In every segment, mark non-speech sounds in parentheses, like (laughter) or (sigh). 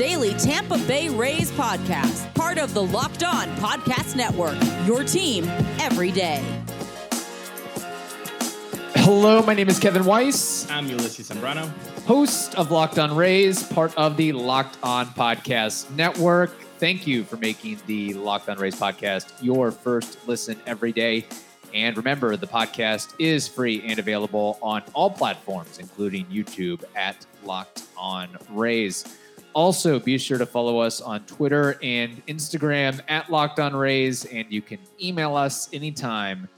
daily Tampa Bay Rays podcast, part of the Locked On Podcast Network. Your team every day. Hello, my name is Kevin Weiss, I'm Ulysses Zambrano. host of Locked On Rays, part of the Locked On Podcast Network. Thank you for making the Locked On Rays podcast your first listen every day. And remember, the podcast is free and available on all platforms, including YouTube at Locked On Rays. Also, be sure to follow us on Twitter and Instagram at Locked On Rays, and you can email us anytime,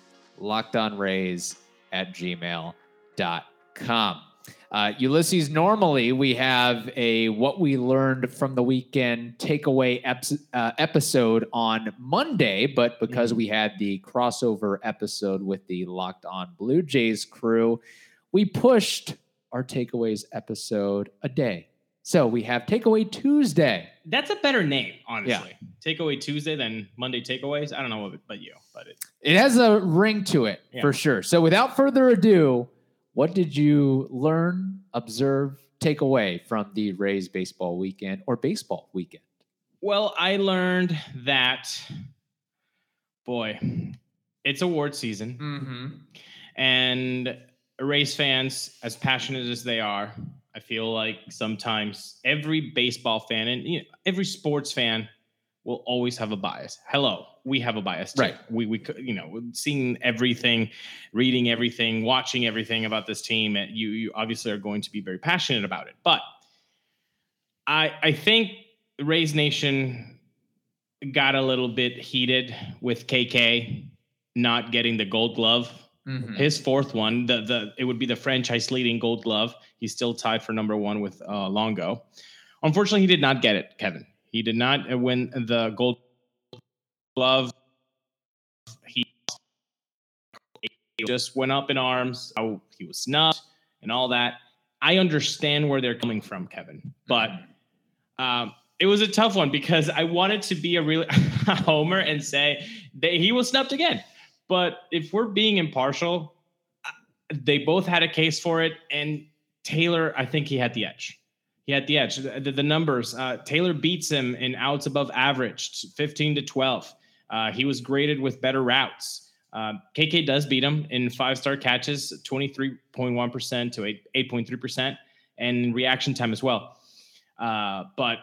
lockedonrays at gmail.com. Uh, Ulysses, normally we have a what we learned from the weekend takeaway ep- uh, episode on Monday, but because we had the crossover episode with the Locked On Blue Jays crew, we pushed our takeaways episode a day. So we have Takeaway Tuesday. That's a better name, honestly. Takeaway Tuesday than Monday takeaways. I don't know what but you, but it, It has a ring to it Yeah. for sure. So without further ado, what did you learn, observe, take away from the Rays baseball weekend or baseball weekend? well, I learned that boy, it's award season. Mm-hmm. And Rays fans, as passionate as they are, I feel like sometimes every baseball fan and you know, every sports fan will always have a bias. Hello, we have a bias, too. Right. We we could, you know seeing everything, reading everything, watching everything about this team. and You you obviously are going to be very passionate about it, but I I think Rays Nation got a little bit heated with KK not getting the Gold Glove Mm-hmm. his fourth one, the the it would be the franchise leading Gold Glove. He's still tied for number one with uh, Longo. Unfortunately, he did not get it, Kevin. He did not uh, win the Gold Glove. He just went up in arms. How he was snubbed and all that. I understand where they're coming from, Kevin, but um, it was a tough one because I wanted to be a real (laughs) homer and say that he was snubbed again. But if we're being impartial, uh, they both had a case for it, and Taylor, I think he had the edge. He had the edge. The, the- the numbers, uh, Taylor beats him in outs above average, 15 to 12. Uh, he was graded with better routes. Um, KK does beat him in five star catches, 23.1% to 8, 8.3%, and reaction time as well. Uh, but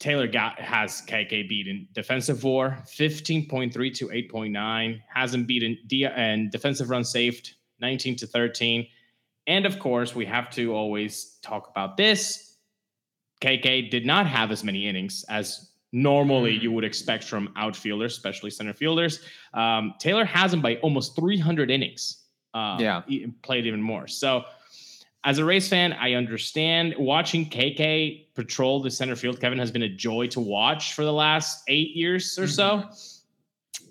Taylor got has KK beaten defensive war 15.3 to 8.9, hasn't beaten D and defensive run saved 19 to 13. And of course, we have to always talk about this. KK did not have as many innings as normally you would expect from outfielders, especially center fielders. Um, Taylor has him by almost 300 innings. Uh, Yeah. played even more. So, as a Rays fan, I understand watching KK patrol the center field. Kevin has been a joy to watch for the last eight years or so. Mm-hmm.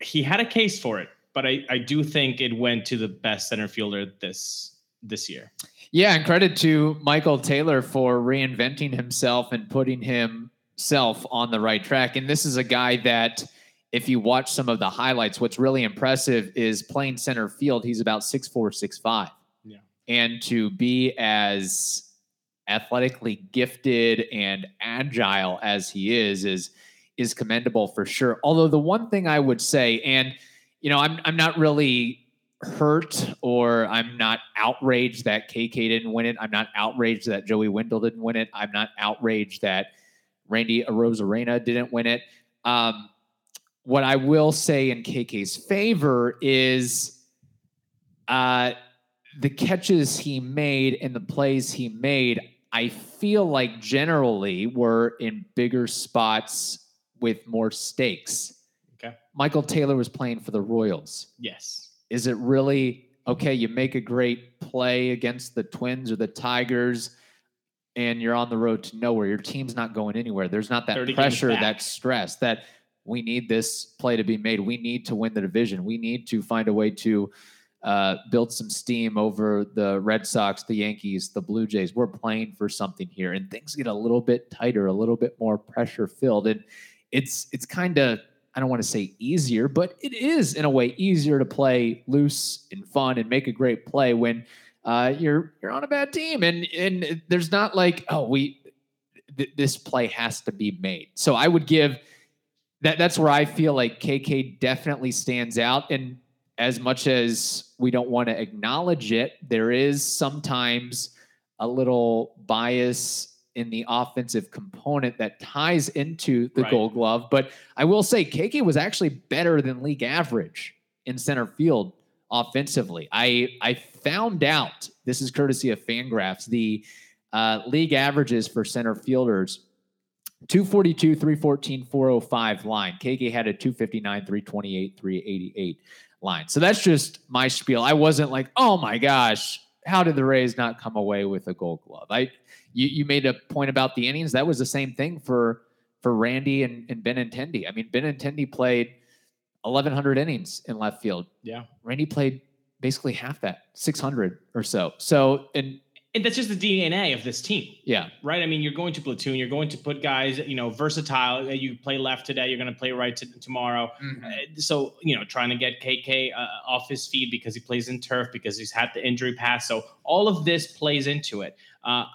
He had a case for it, but I, I do think it went to the best center fielder this this year. Yeah, and credit to Michael Taylor for reinventing himself and putting himself on the right track. And this is a guy that, if you watch some of the highlights, what's really impressive is playing center field. He's about six four, six five. And to be as athletically gifted and agile as he is, is is commendable for sure. Although the one thing I would say, and you know, I'm I'm not really hurt or I'm not outraged that KK didn't win it. I'm not outraged that Joey Wendle didn't win it. I'm not outraged that Randy Arozarena didn't win it. Um, what I will say in KK's favor is uh, the catches he made and the plays he made. I feel like generally were in bigger spots with more stakes. Okay. Michael Taylor was playing for the Royals Yes. is it really okay you make a great play against the twins or the tigers and you're on the road to nowhere your team's not going anywhere there's not that pressure that stress that we need this play to be made we need to win the division we need to find a way to uh, build some steam over the red sox the yankees the blue jays we're playing for something here and things get a little bit tighter a little bit more pressure filled and it's it's kind of I don't want to say easier, but it is in a way easier to play loose and fun and make a great play when uh, you're you're on a bad team and and there's not like oh we th- this play has to be made. So I would give that. That's where I feel like KK definitely stands out. And as much as we don't want to acknowledge it, there is sometimes a little bias in the offensive component that ties into the Right. gold glove. But I will say KK was actually better than league average in center field offensively. I I found out this is courtesy of Fangraphs the uh, league averages for center fielders 242, 314, 405 line. KK had a 259, 328, 388 line. So that's just my spiel. I wasn't like, oh my gosh, how did the Rays not come away with a gold glove? I you, you made a point about the innings. That was the same thing for for Randy and, and Ben and Benintendi. I mean, Ben Benintendi played 1,100 innings in left field. Yeah. Randy played basically half that, 600 or so. So, and And that's just the DNA of this team. yeah, right? I mean, you're going to platoon. You're going to put guys, you know, versatile. You play left today. You're going to play right t- tomorrow. Uh, so, you know, trying to get KK uh, off his feet because he plays in turf because he's had the injury pass. So all of this plays into it. Uh,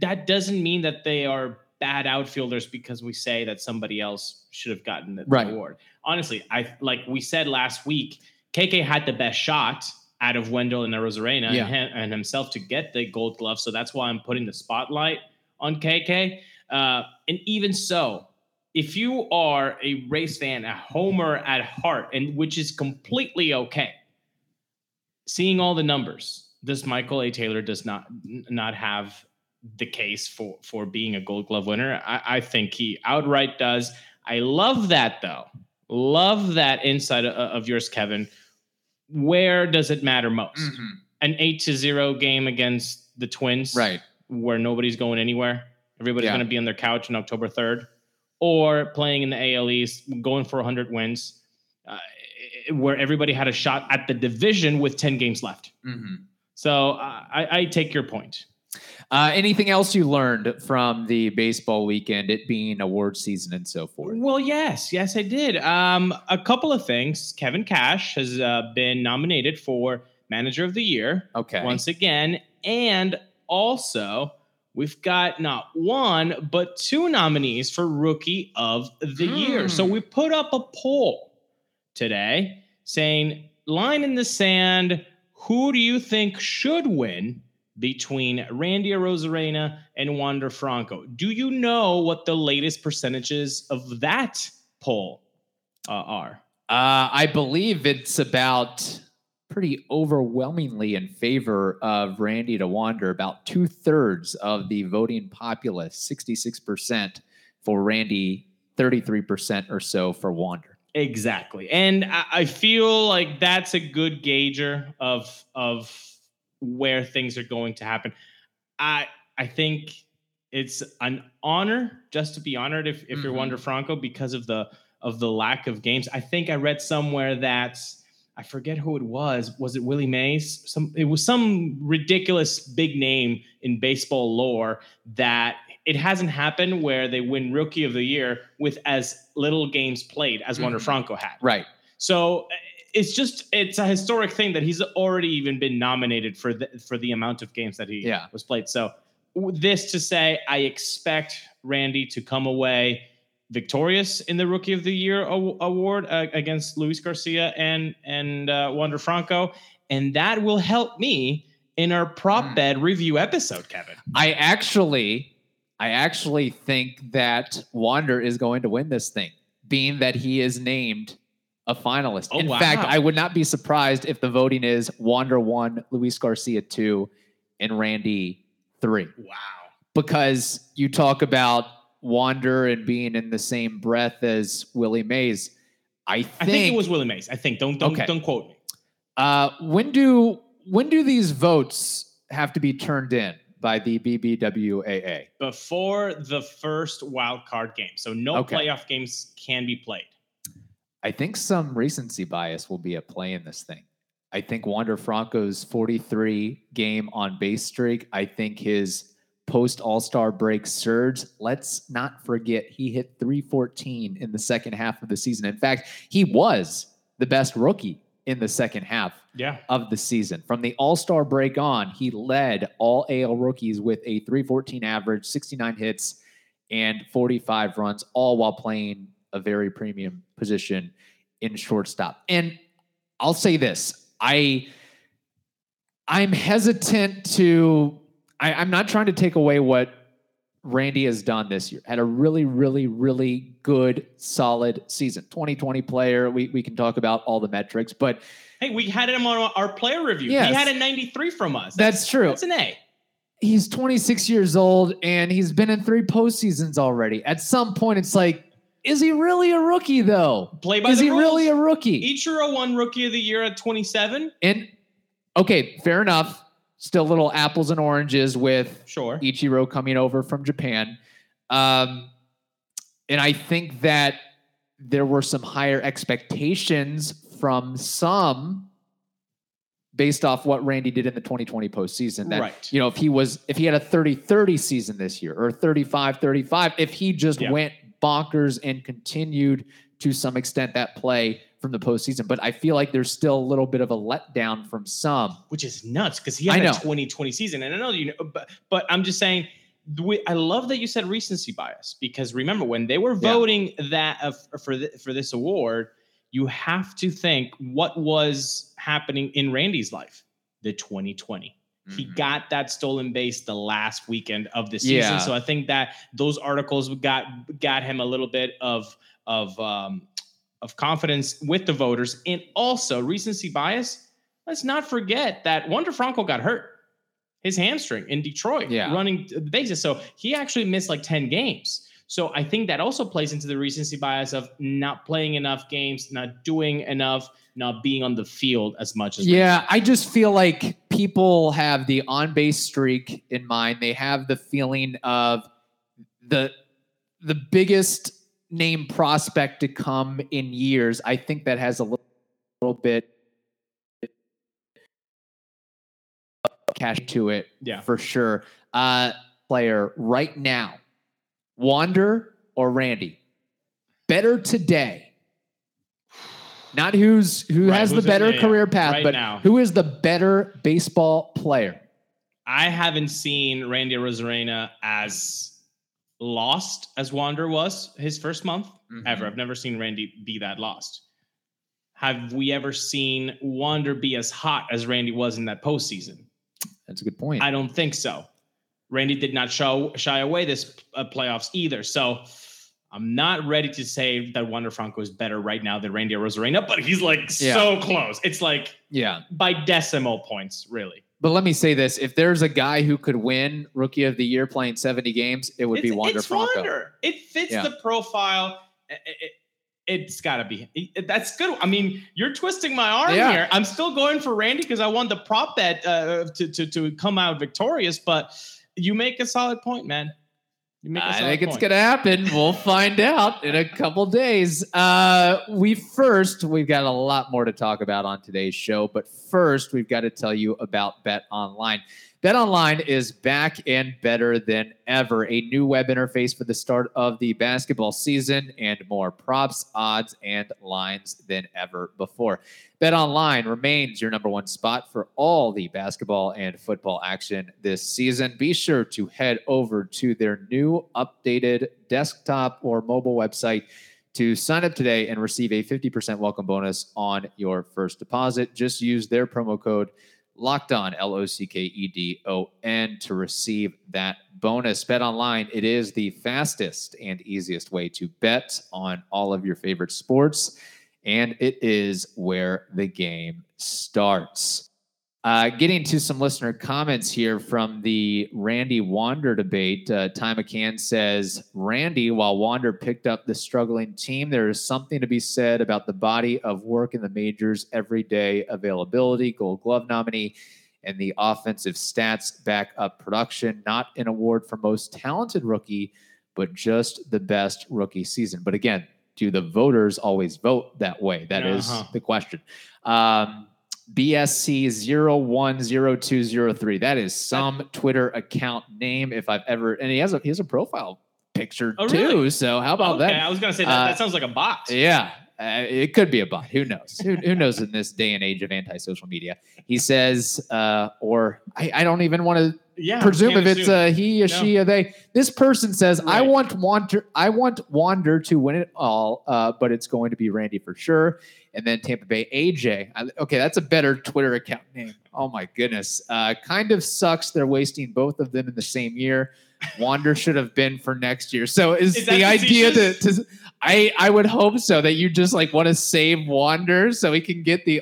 that doesn't mean that they are bad outfielders because we say that somebody else should have gotten the, the Right. award. Honestly, I like we said last week, KK had the best shot out of Wendle and Arozarena Yeah. and, him- and himself to get the gold glove. So that's why I'm putting the spotlight on KK. Uh, and even so, if you are a Rays fan, a homer at heart, and which is completely okay, seeing all the numbers, this Michael A. Taylor does not not have the case for for being a Gold Glove winner. I, I think he outright does. I love that though. Love that insight of, of yours, Kevin. Where does it matter most? An eight to zero game against the Twins, right. where nobody's going anywhere. Everybody's Yeah. going to be on their couch on October 3rd, or playing in the AL East, going for 100 wins, uh, where everybody had a shot at the division with 10 games left. So uh, I, I take your point. Uh, anything else you learned from the baseball weekend, it being award season and so forth? Well, yes, yes, I did. Um, a couple of things. Kevin Cash has uh, been nominated for Manager of the Year Okay. once again, and also we've got not one but two nominees for Rookie of the Year. So Hmm. we put up a poll today saying, "Line in the sand, who do you think should win?" Between Randy Arozarena and Wander Franco. Do you know what the latest percentages of that poll uh, are? Uh, I believe it's about pretty overwhelmingly in favor of Randy to wander. About two thirds of the voting populace, 66% for Randy, 33% or so for Wander. Exactly. And I, I feel like that's a good gauger of of where things are going to happen. I I think it's an honor just to be honored if, if you're Mhm. Wander Franco because of the of the lack of games. I think I read somewhere that I forget who it was. Was it Willie Mays? Some it was some ridiculous big name in baseball lore that it hasn't happened where they win rookie of the year with as little games played as Wander Mhm. Franco had. Right. So it's just it's a historic thing that he's already even been nominated for the for the amount of games that he Yeah. was played. So this to say, I expect Randy to come away victorious in the Rookie of the Year aw- award uh, against Luis Garcia and and uh, Wander Franco, and that will help me in our prop Mm. bet review episode, Kevin. I actually, I actually think that Wander is going to win this thing, being that he is named a finalist. Oh, In wow. fact, I would not be surprised if the voting is Wander one, Luis Garcia two, and Randy three. Wow. Because you talk about Wander and being in the same breath as Willie Mays. I think, I think it was Willie Mays. I think don't don't Okay. don't quote me. uh, when do when do these votes have to be turned in by the BBWAA? Before the first wild card game, so no Okay. playoff games can be played. I think some recency bias will be at play in this thing. I think Wander Franco's 43 game on base streak. I think his post All Star break surge. Let's not forget he hit 314 in the second half of the season. In fact, he was the best rookie in the second half Yeah. of the season. From the All Star break on, he led all AL rookies with a 314 average, 69 hits, and 45 runs, all while playing a very premium position in shortstop. And I'll say this: I I'm hesitant to. I, I'm not trying to take away what Randy has done this year. Had a really, really, really good, solid season. 2020 player. We we can talk about all the metrics, but Hey, we had him on our player review. Yes. He had a 93 from us. that's true. That's an A. he's 26 years old and he's been in three postseasons already. At some point, it's like, is he really a rookie though? Play by Is he rules. really a rookie? Ichiro won Rookie of the Year at 27. and okay, fair enough. Still little apples and oranges with Sure. Ichiro coming over from Japan. Um, and I think that there were some higher expectations from some based off what Randy did in the 2020 postseason. That, Right. you know, if he was, if he had a 30 30 season this year or 35 35, if he just Yeah. went bonkers and continued to some extent that play from the postseason. But I feel like there's still a little bit of a letdown from some. which is nuts because he had a 2020 season. And I know you know, but but I'm just saying. I love that you said recency bias because remember when they were Yeah. voting that uh, for th- for this award, you have to think what was happening in Randy's life, the 2020. He Mhm. got that stolen base the last weekend of the season, Yeah. so I think that those articles got got him a little bit of of um, of confidence with the voters, and also recency bias. Let's not forget that Wander Franco got hurt, his hamstring in Detroit, Yeah. running the bases, so he actually missed like ten games. So I think that also plays into the recency bias of not playing enough games, not doing enough, not being on the field as much as Yeah, I just feel like people have the on base streak in mind. They have the feeling of the the biggest name prospect to come in years. I think that has a little, little bit cash to it Yeah. for sure. Uh player right now. Wander or Randy? Better today. Not who's who Right, has the who's in- better career path, Right but now. who is the better baseball player? I haven't seen Randy Arozarena as lost as Wander was his first month Mm-hmm. ever. I've never seen Randy be that lost. Have we ever seen Wander be as hot as Randy was in that postseason? That's a good point. I don't think so. Randy did not show shy away this uh, playoffs either. So I'm not ready to say that Wander Franco is better right now than Randy Arozarena, but he's like Yeah. so close. It's like yeah. by decimal points, really. But let me say this: if there's a guy who could win Rookie of the Year playing 70 games, it would be it's, Wander it's Franco. Wander. It fits Yeah. the profile. It, it, it's got to be. it- that's good. I mean, you're twisting my arm Yeah. here. I'm still going for Randy because I want the prop bet uh, to, to to come out victorious. But you make a solid point, man. You make a I think it's going to happen. We'll (laughs) find out in a couple days. Uh, we first, we've got a lot more to talk about on today's show, but first, we've got to tell you about Bet Online. Bet Online is back and better than ever. A new web interface for the start of the basketball season and more props, odds, and lines than ever before. Bet Online remains your number one spot for all the basketball and football action this season. Be sure to head over to their new updated desktop or mobile website to sign up today and receive a 50% welcome bonus on your first deposit. Just use their promo code locked on L O C K E D O N to receive that bonus. Bet online, it is the fastest and easiest way to bet on all of your favorite sports, and it is where the game starts. Uh, getting to some listener comments here from the Randy Wander debate. Uh, Ty McCann says, Randy, while Wander picked up the struggling team, there is something to be said about the body of work in the majors, everyday availability, gold glove nominee, and the offensive stats back up production. Not an award for most talented rookie, but just the best rookie season. But again, do the voters always vote that way? That is Uh-huh. the question. Um, BSC 010203. That is some Twitter account name if I've ever and he has a he has a profile picture Oh, too. really? So how about okay, that? I was gonna say that. Uh, that sounds like a bot. Yeah. Uh, it could be a bot. Who knows? who, who knows in this day and age of anti-social media? He says, uh, or I, I don't even want to yeah, presume if it's a he, a No. she, a they. This person says, "I want Wander, I want Wander to win it all, uh, but it's going to be Randy for sure." And then Tampa Bay AJ. I- okay, that's a better Twitter account name. Oh my goodness, uh, kind of sucks. They're wasting both of them in the same year. Wander (laughs) should have been for next year. So is, Is the idea to, to I I would hope so that you just like want to save Wander so he can get the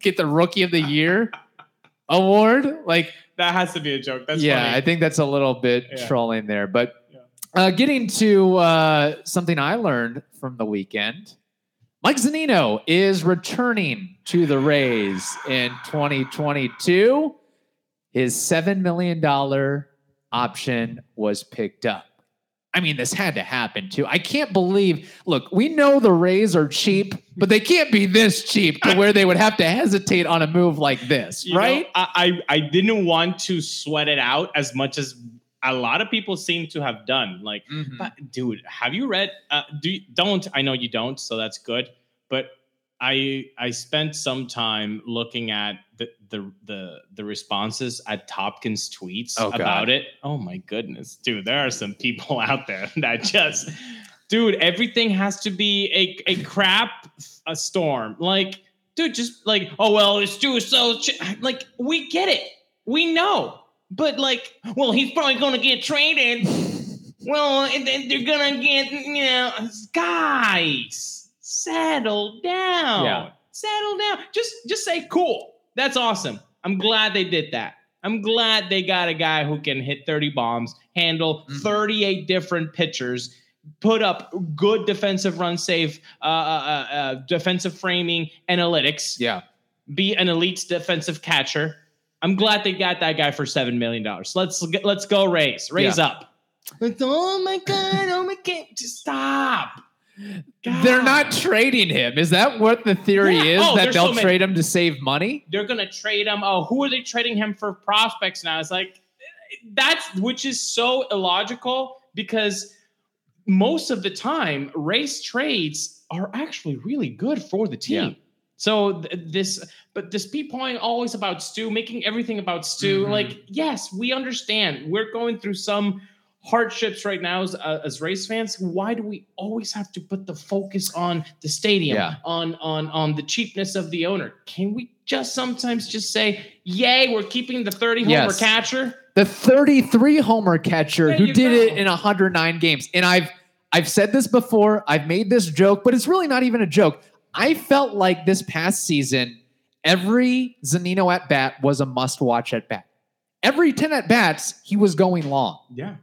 get the Rookie of the Year (laughs) award. Like that has to be a joke. That's yeah, funny. I think that's a little bit Yeah. trolling there. But Yeah. uh, getting to uh, something I learned from the weekend, Mike Zunino is returning to the Rays in 2022. His $7 million option was picked up. I mean, this had to happen too. I can't believe. Look, we know the Rays are cheap, but they can't be this cheap to where they would have to hesitate on a move like this, You right? I, I I didn't want to sweat it out as much as a lot of people seem to have done. Like, Mhm. but dude, have you read? Uh, do you, don't I know you don't, so that's good. But I I spent some time looking at the the the, the responses at Topkin's tweets Oh, about it. Oh my goodness, dude, there are some people (laughs) out there (laughs) that (laughs) just. Dude, everything has to be a, a crap a storm. Like, dude, just like, oh well, it's too so ch-. like we get it. We know. But like, well, he's probably gonna get traded. (laughs) well, and then they're gonna get, you know, guys, settle down. Yeah. Settle down. Just just say cool. That's awesome. I'm glad they did that. I'm glad they got a guy who can hit 30 bombs, handle Mhm. 38 different pitchers, put up good defensive run save, uh, uh, uh, uh, defensive framing analytics, Yeah. be an elite defensive catcher. I'm glad they got that guy for seven million dollars. Let's let's go Rays Rays up. It's, oh my god! Oh my god! Just stop. They're not trading him. Is that what the theory Yeah. is? Oh, that they'll so trade him to save money? They're gonna trade him. Oh, who are they trading him for prospects now? It's like that's which is so illogical because most of the time Rays trades are actually really good for the team. Yeah. So th- this, but this P point always about Stu, making everything about Stu. Mhm. Like, yes, we understand. We're going through some hardships right now as, uh, as Rays fans. Why do we always have to put the focus on the stadium, Yeah. on on on the cheapness of the owner? Can we just sometimes just say, "Yay, we're keeping the thirty homer Yes. catcher"? The 33 homer catcher There who did it go. in 109 games. And I've I've said this before. I've made this joke, but it's really not even a joke. I felt like this past season, every Zunino at bat was a must watch at bat. Every 10 at bats, he was going long. Yeah.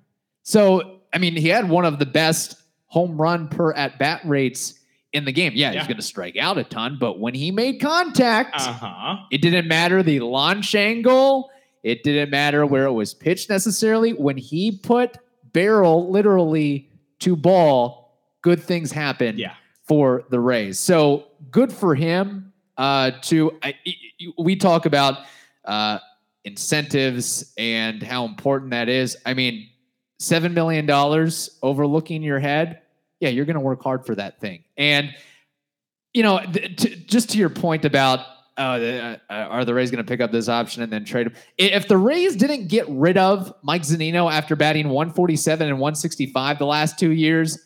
So, I mean, he had one of the best home run per at bat rates in the game. Yeah, he's going to strike out a ton, but when he made contact, Uh huh. it didn't matter the launch angle. It didn't matter where it was pitched necessarily. When he put barrel literally to ball, good things happen Yeah. For the Rays. So good for him. Uh, to I, we talk about uh, incentives and how important that is. I mean, seven million dollars overlooking your head. Yeah, you're going to work hard for that thing. And you know, th- just to your point about uh, uh, are the Rays going to pick up this option and then trade him? If the Rays didn't get rid of Mike Zunino after batting 147 and 165 the last two years,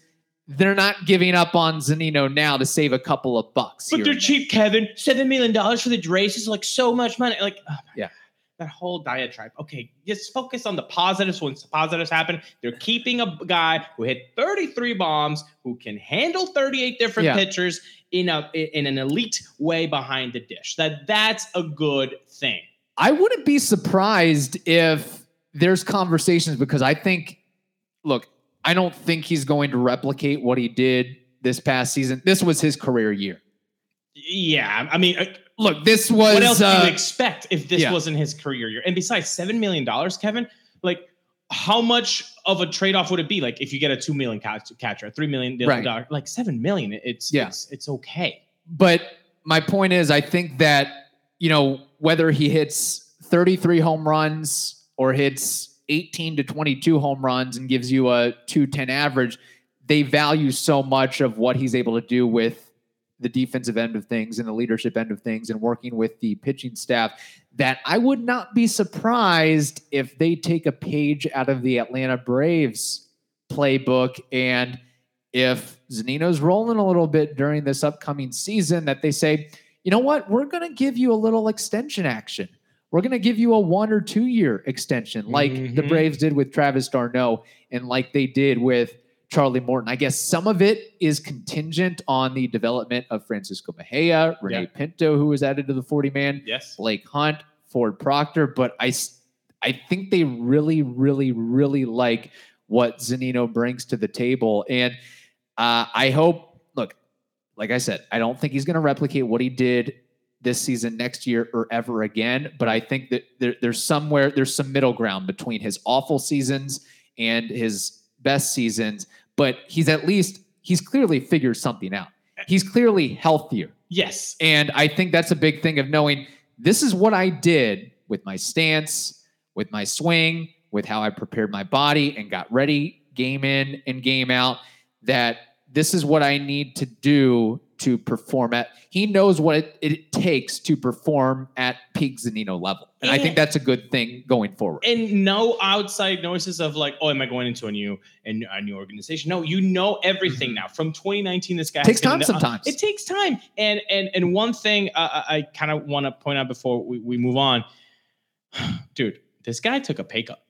they're not giving up on Zunino now to save a couple of bucks. But they're cheap, Kevin. Seven million dollars for the Rays is like so much money. Like, oh Yeah. God, that whole diatribe. Okay, just focus on the positives. Once the positives happen, they're keeping a guy who hit 33 bombs, who can handle 38 different Yeah. pitchers in a in an elite way behind the dish. That that's a good thing. I wouldn't be surprised if there's conversations because I think, look, I don't think he's going to replicate what he did this past season. This was his career year. Yeah, I mean, uh, Look, this was what else do uh, you expect if this yeah. wasn't his career year? And besides, seven million dollars, Kevin, like how much of a trade-off would it be? Like if you get a two million catch- catcher, a three million Right. like seven million, it's Yeah. it's, it's okay. but my point is, I think that you know whether he hits 33 home runs or hits 18 to 22 home runs and gives you a 210 average, they value so much of what he's able to do with the defensive end of things and the leadership end of things and working with the pitching staff. that I would not be surprised if they take a page out of the Atlanta Braves playbook and if Zunino's rolling a little bit during this upcoming season, that they say, you know what, we're going to give you a little extension action. We're going to give you a one or two year extension, like the Mhm. Braves did with Travis d'Arnaud and like they did with Charlie Morton. I guess some of it is contingent on the development of Francisco Mejia, Rene Yeah. Pinto, who was added to the 40 man, Yes. Blake Hunt, Ford Proctor, but I, I think they really, really, really like what Zunino brings to the table, and uh, I hope. Look, like I said, I don't think he's going to replicate what he did this season, next year, or ever again. But I think that there, there's somewhere there's some middle ground between his awful seasons and his best seasons. But he's at least he's clearly figured something out. He's clearly healthier. Yes. And I think that's a big thing of knowing this is what I did with my stance, with my swing, with how I prepared my body and got ready game in and game out. That this is what I need to do to perform at. He knows what it, it takes to perform at peak Zunino level. And I think that's a good thing going forward. and no outside noises of like, oh, am I going into a new and a new organization? No, you know everything now. From 2019, this guy Mm-hmm. Takes time sometimes. It takes time, and and and one thing uh, I kind of want to point out before we, we move on, (sighs) dude, this guy took a pay cut.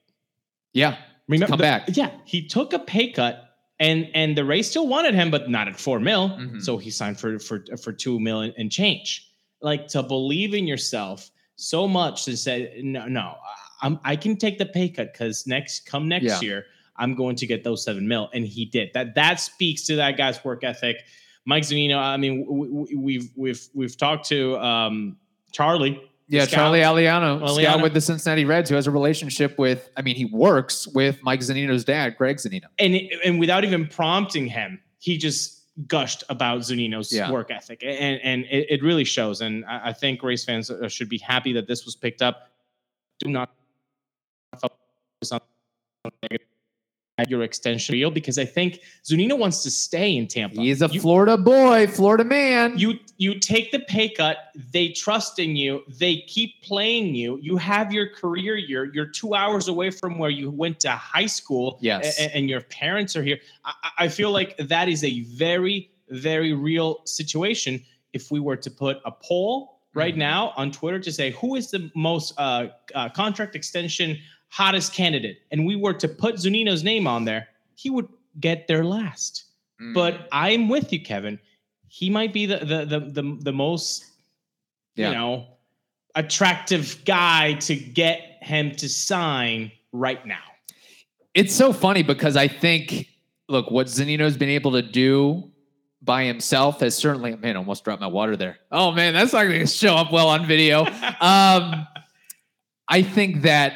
yeah. Remember, come back. Yeah, he took a pay cut, and and the Rays still wanted him, but not at four mil. Mhm. So he signed for for for two mil and, change. Like to believe in yourself so much to say no, no, I'm I can take the pay cut because next come next Yeah. year I'm going to get those seven mil, and he did that. That speaks to that guy's work ethic. Mike Zunino. I mean, we, we, we've we've we've talked to um, Charlie. Yeah, Scout. Charlie Aliano, scout with the Cincinnati Reds, who has a relationship with, I mean, he works with Mike Zunino's dad, Greg Zunino. and and without even prompting him, he just gushed about Zunino's Yeah. work ethic, and and it, it really shows. And I, I think Rays fans should be happy that this was picked up. Do not focus on your extension deal because I think Zunino wants to stay in Tampa. He's a You- Florida boy, Florida man. you you take the pay cut they trust in you they keep playing you you have your career year you're two hours away from where you went to high school Yes. a- and, your parents are here I, I feel like that is a very very real situation if we were to put a poll right Mhm. now on twitter to say who is the most uh, uh, contract extension hottest candidate and we were to put zunino's name on there he would get there last Mm. but I'm with you, Kevin. He might be the the the the, the most Yeah. you know attractive guy to get him to sign right now. it's so funny because I think, look, what Zunino's been able to do by himself has certainly, man, almost dropped my water there. Oh, man, that's not going to show up well on video. (laughs) um, I think that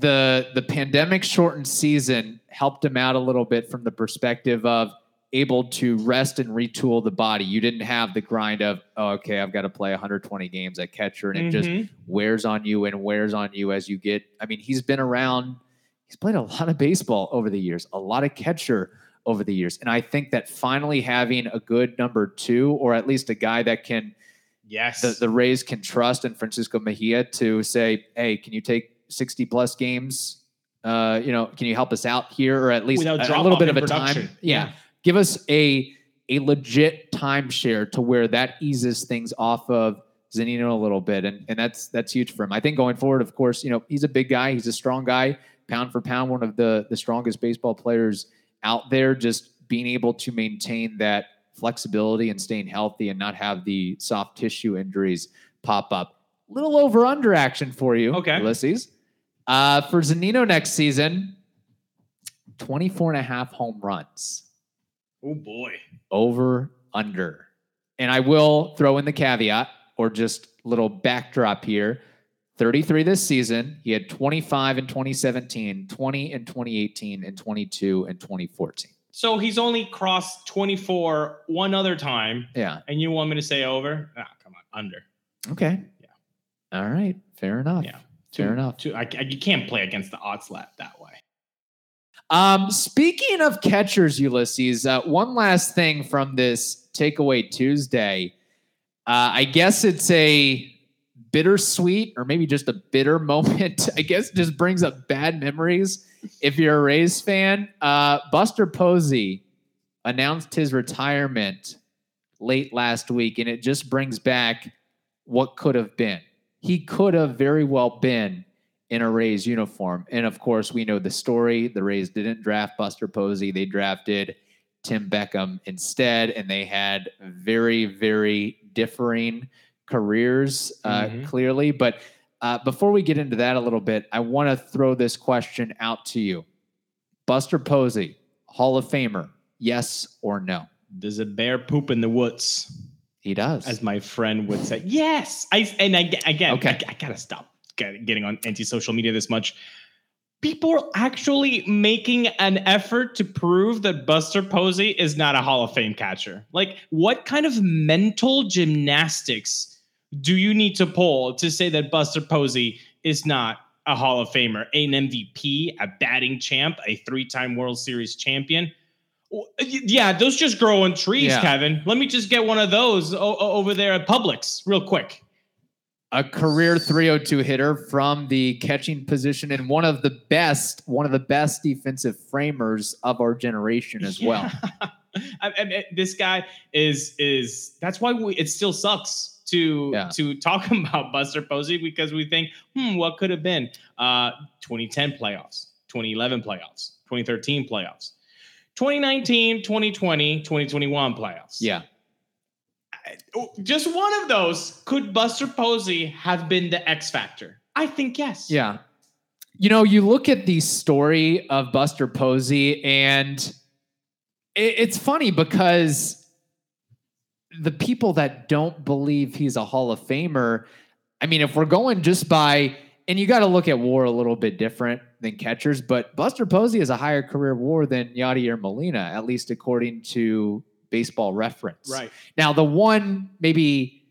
the the pandemic shortened season helped him out a little bit from the perspective of able to rest and retool the body. You didn't have the grind of, oh, okay, I've got to play 120 games at catcher, and it just Mhm. wears on you and wears on you as you get. I mean, he's been around. He's played a lot of baseball over the years, a lot of catcher over the years, and I think that finally having a good number two, or at least a guy that can yes. the, the Rays can trust in Francisco Mejia to say, "Hey, can you take 60 plus games? Uh, you know, can you help us out here, or at least Without a, a little bit of a time? Yeah. Yeah. give us a a legit timeshare to where that eases things off of Zunino a little bit, and and that's that's huge for him. I think going forward, of course, you know, he's a big guy, he's a strong guy, pound for pound, one of the the strongest baseball players out there. Just being able to maintain that flexibility and staying healthy and not have the soft tissue injuries pop up. Little over under action for you, Okay. Ulysses. Uh, for Zunino next season, 24 and a half home runs oh boy. over under. And I will throw in the caveat or just little backdrop here. 33 this season. He had 25 in 2017, 20 in 2018, and 22 in 2014. So he's only crossed 24 one other time, Yeah. and you want me to say over? Ah, come on, under. Okay. Yeah. All right. Fair enough. Yeah. Fair enough. Two, I, I- you can't play against the odds lap that way. Um, speaking of catchers, Ulysses, uh, one last thing from this Takeaway Tuesday. Uh, I guess it's a bittersweet or maybe just a bitter (laughs) moment. I guess just brings up bad memories. If you're a Rays fan, uh, Buster Posey announced his retirement late last week, and it just brings back what could have been. He could have very well been in a Rays uniform. And of course, we know the story. The Rays didn't draft Buster Posey, they drafted Tim Beckham instead, and they had very, very differing careers, uh, Mhm. clearly. But uh, before we get into that a little bit, I want to throw this question out to you Buster Posey, Hall of Famer, yes or no? Does a bear poop in the woods? He does. As my friend would say. Yes. I and I, again, Okay. I, I gotta stop getting on anti-social media this much. People are actually making an effort to prove that Buster Posey is not a Hall of Fame catcher. Like, what kind of mental gymnastics do you need to pull to say that Buster Posey is not a Hall of Famer, an MVP, a batting champ, a three-time World Series champion? Well, Yeah, those just grow on trees, Yeah. Kevin. Let me just get one of those o- over there at Publix real quick. a career 302 hitter from the catching position and one of the best, one of the best defensive framers of our generation as well. Yeah. (laughs) I, I this guy is is that's why we, it still sucks to Yeah. to talk (laughs) about Buster Posey because we think, hmm, what could have been? Uh, 2010 playoffs, 2011 playoffs, 2013 playoffs, 2019, 2020, 2021 playoffs. Yeah. Just one of those. Could Buster Posey have been the X factor? I think yes. Yeah. You know, you look at the story of Buster Posey, and it, it's funny because the people that don't believe he's a Hall of Famer, I mean, if we're going just by, and you got to look at war a little bit different than catchers, but Buster Posey has a higher career war than Yadier Molina, at least according to baseball reference. Right. Now, the one maybe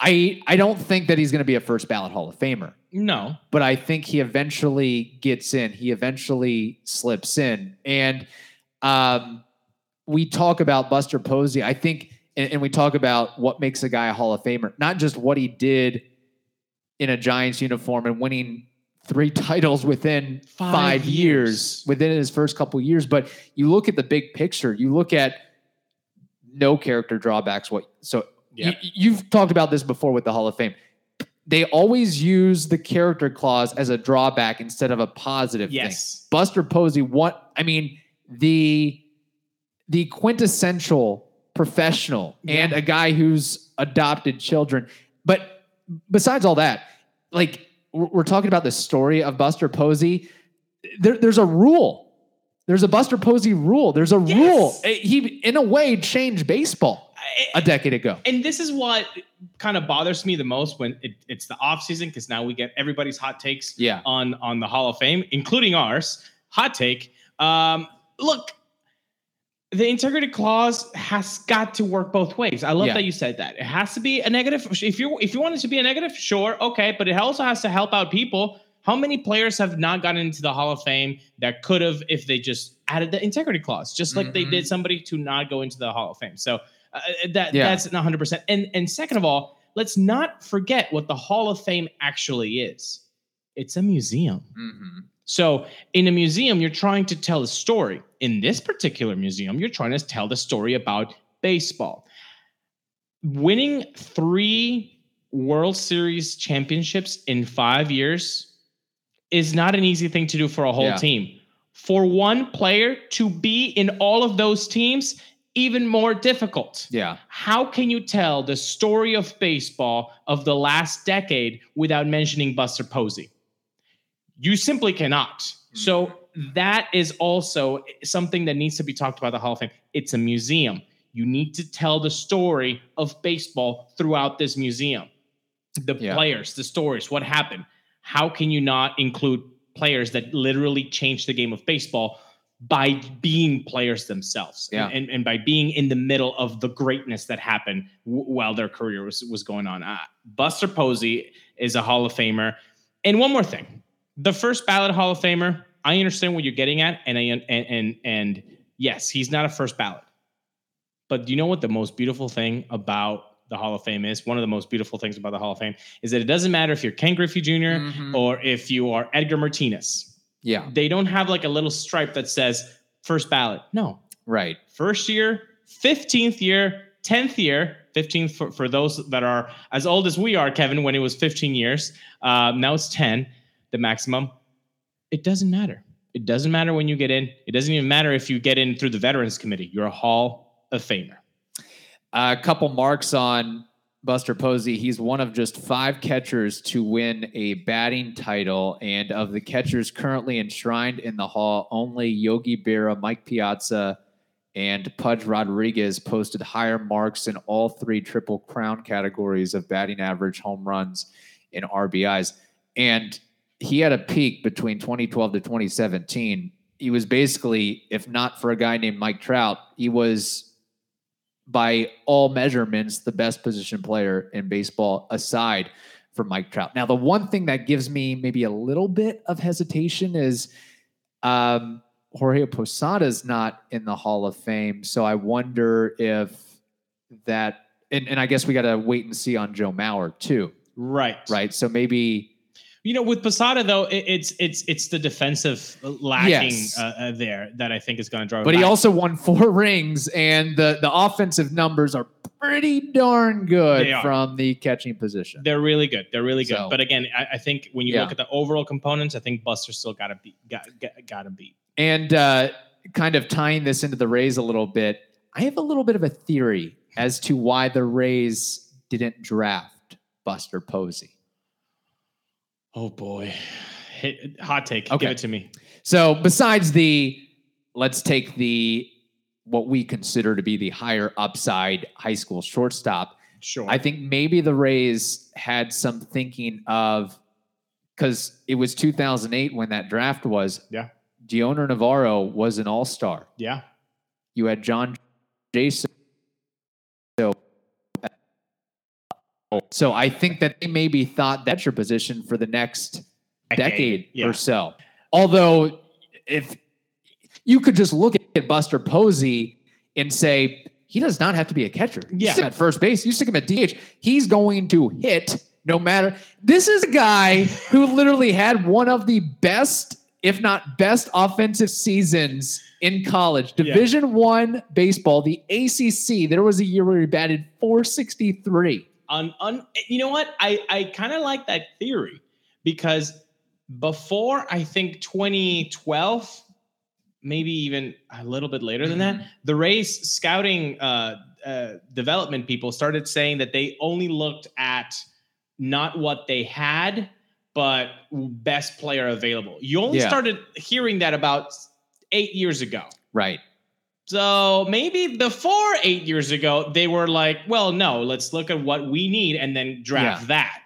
I I don't think that he's going to be a first ballot Hall of Famer No. but I think he eventually gets in. He eventually slips in. And um, we talk about Buster Posey. I think, and, and we talk about what makes a guy a Hall of Famer, not just what he did in a Giants uniform and winning three titles within Five five, years. years. within his first couple years, but you look at the big picture. You look at no character drawbacks. What so you, you've talked about this before with the Hall of Fame they always use the character clause as a drawback instead of a positive thing. Yes. Buster Posey, what I mean, the the quintessential professional and a guy who's adopted children. But besides all that, like we're, talking about the story of Buster Posey. There, there's a rule. There's a Buster Posey rule. There's a Yes. rule. Eh, He, in a way, changed baseball a decade ago. and this is what kind of bothers me the most when it, it's the off season because now we get everybody's hot takes Yeah. on on the Hall of Fame, including ours. Hot take. Um, look, the integrity clause has got to work both ways. I love Yeah. that you said that. It has to be a negative. If you if you want it to be a negative, sure, okay, but it also has to help out people. How many players have not gotten into the Hall of Fame that could have if they just added the integrity clause, just like they Mhm. did somebody to not go into the Hall of Fame? So uh, that Yeah. that's not 100%. And and second of all, let's not forget what the Hall of Fame actually is. It's a museum. Mhm. So, in a museum, you're trying to tell a story. In this particular museum, you're trying to tell the story about baseball. Winning three World Series championships in five years is not an easy thing to do for a whole Yeah. team. For one player to be in all of those teams, even more difficult. Yeah. How can you tell the story of baseball of the last decade without mentioning Buster Posey? You simply cannot. So that is also something that needs to be talked about the Hall of Fame. It's a museum. You need to tell the story of baseball throughout this museum. The Yeah. players, the stories, what happened. How can you not include players that literally changed the game of baseball by being players themselves Yeah. and, and by being in the middle of the greatness that happened w- while their career was, was going on. Uh, Buster Posey is a Hall of Famer. And one more thing the first ballot Hall of Famer, I understand what you're getting at. And, I, and, and, and yes, he's not a first ballot. But do you know what the most beautiful thing about the Hall of Fame is, one of the most beautiful things about the Hall of Fame is that it doesn't matter if you're Ken Griffey junior Mhm. or if you are Edgar Martinez. yeah, They don't have like a little stripe that says first ballot. No, right. first year, 15th year, 10th year, 15th for, for those that are as old as we are, Kevin, when it was 15 years. Um, now it's 10, the maximum. It doesn't matter. It doesn't matter when you get in. It doesn't even matter if you get in through the Veterans Committee. You're a Hall of Famer. A couple marks on Buster Posey. He's one of just five catchers to win a batting title. And of the catchers currently enshrined in the Hall, only Yogi Berra, Mike Piazza, and Pudge Rodriguez posted higher marks in all three Triple Crown categories of batting average, home runs, and RBIs. And he had a peak between 2012 to 2017. He was basically, if not for a guy named Mike Trout, he was by all measurements, the best position player in baseball aside from Mike Trout. Now, the one thing that gives me maybe a little bit of hesitation is um, Jorge Posada's not in the Hall of Fame. So I wonder if that, and, and I guess we got to wait and see on Joe Mauer too, Right. right? So maybe, You know, with Posada though, it, it's it's it's the defensive lacking Yes. uh, uh, there that I think is going to draw. but he back. also won four (laughs) rings, and the, the offensive numbers are pretty darn good from the catching position. They're really good. They're really good. So- but again, I, I think when you Yeah. look at the overall components, I think Buster still got to beat. Got, got, got to beat. And uh, kind of tying this into the Rays a little bit, I have a little bit of a theory as to why the Rays didn't draft Buster Posey. Oh boy, Hit, hot take. Okay. Give it to me. So, besides the, let's take the what we consider to be the higher upside high school shortstop. Sure. I think maybe the Rays had some thinking of because it was 2008 when that draft was. Yeah. Dioner Navarro was an all star. yeah. You had John Jaso. So, so I think that they maybe thought that's your position for the next decade Yeah. or so. Although, if you could just look at Buster Posey and say he does not have to be a catcher. Yeah. stick him at first base. You stick him at DH. He's going to hit no matter. This is a guy (laughs) who literally had one of the best, if not best, offensive seasons in college. Yeah. Division One baseball, the ACC. There was a year where he batted 463. Un, un, you know what? I, I kind of like that theory because before I think 2012, maybe even a little bit later than that, the Rays scouting uh, uh, development people started saying that they only looked at not what they had, but best player available. You only Yeah. started hearing that about eight years ago. Right. So maybe before eight years ago, they were like, well, no, let's look at what we need and then draft Yeah. that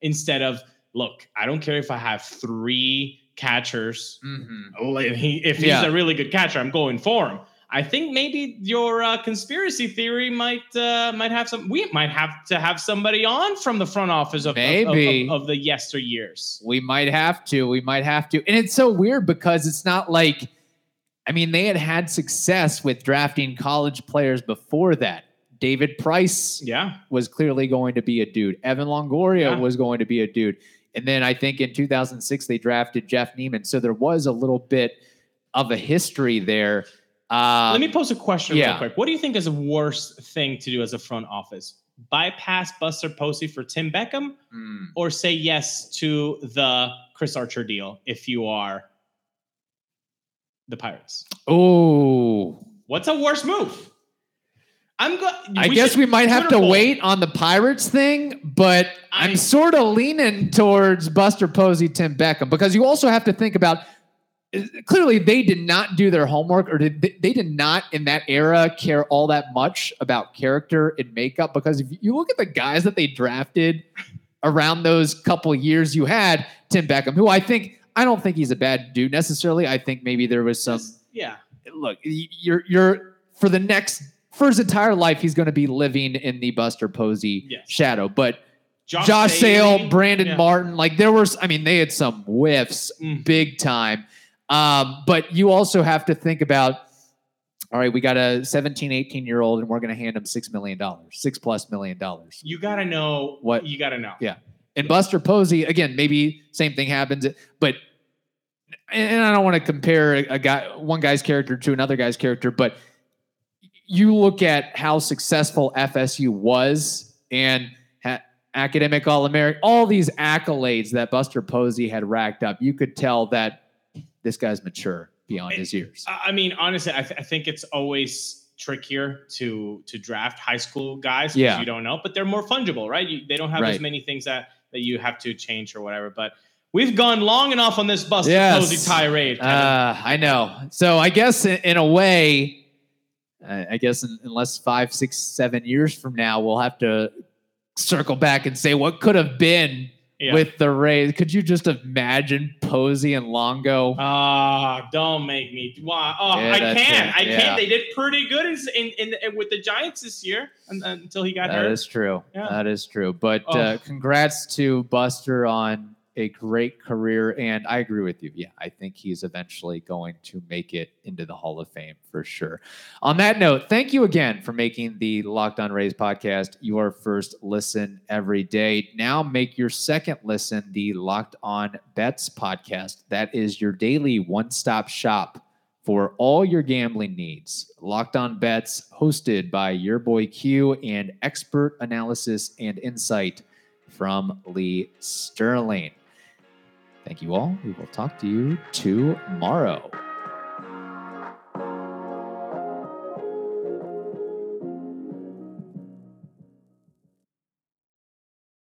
instead of, look, I don't care if I have three catchers. Mm-hmm. If, he's Yeah. a really good catcher, I'm going for him. I think maybe your uh, conspiracy theory might uh, might have some. We might have to have somebody on from the front office of, of- of- Maybe. of, of the yesteryears. We might have to. We might have to. And it's so weird because it's not like, I mean, they had had success with drafting college players before that. David Price Yeah, was clearly going to be a dude. Evan Longoria Yeah. was going to be a dude. And then I think in 2006 they drafted Jeff Niemann. So there was a little bit of a history there. Um, Let me pose a question yeah. real quick. What do you think is the worst thing to do as a front office? Bypass Buster Posey for Tim Beckham, hmm. or say yes to the Chris Archer deal if you are the Pirates? Oh, What's a worse move? I'm go- I guess we might have to wait on the Pirates thing, but I- I'm sort of leaning towards Buster Posey, Tim Beckham, because you also have to think about uh, clearly they did not do their homework or did they, they did not in that era care all that much about character and makeup because if you look at the guys that they drafted around those couple years you had Tim Beckham who I think I don't think he's a bad dude necessarily I think maybe there was some Yeah. look, you're you're for the next for his entire life, he's going to be living in the Buster Posey Yes. shadow. But Josh, Josh, Sale, Staley, Brandon yeah. Martin, like there was, I mean, they had some whiffs Mm. big time. Um, but you also have to think about all right, we got a 17, 18 year old and we're going to hand him $6 million, six plus million dollars. You got to know What- you got to know. Yeah. And Buster Posey, again, maybe same thing happens, but and I don't want to compare a guy, one guy's character to another guy's character, but you look at how successful FSU was and ha- academic All American, all these accolades that Buster Posey had racked up. You could tell that this guy's mature beyond his years. I mean, honestly, I, th- I think it's always trickier to to draft high school guys because Yeah. you don't know, but they're more fungible, right? You, they don't have as many things that that you have to change or whatever. But we've gone long enough on this Buster Yes. Posey tirade. Uh, I know. So I guess in, in a way, uh, I guess in, unless five, six, seven years from now, we'll have to circle back and say what could have been Yeah. with the Rays. Could you just imagine Posey and Longo? Ah, don't make me. Wow. Oh, Yeah, I can't. it. I Yeah. can't. They did pretty good in, in, in, with the Giants this year until he got That hurt. That is true. Yeah. That is true. But Oh. uh, congrats to Buster on a great career. And I agree with you. Yeah, I think he's eventually going to make it into the Hall of Fame for sure. On that note, thank you again for making the Locked On Rays podcast your first listen every day. Now make your second listen the Locked On Bets podcast. That is your daily one stop shop for all your gambling needs. Locked on bets, hosted by your boy Q, and expert analysis and insight from Lee Sterling. Thank you all. We will talk to you tomorrow.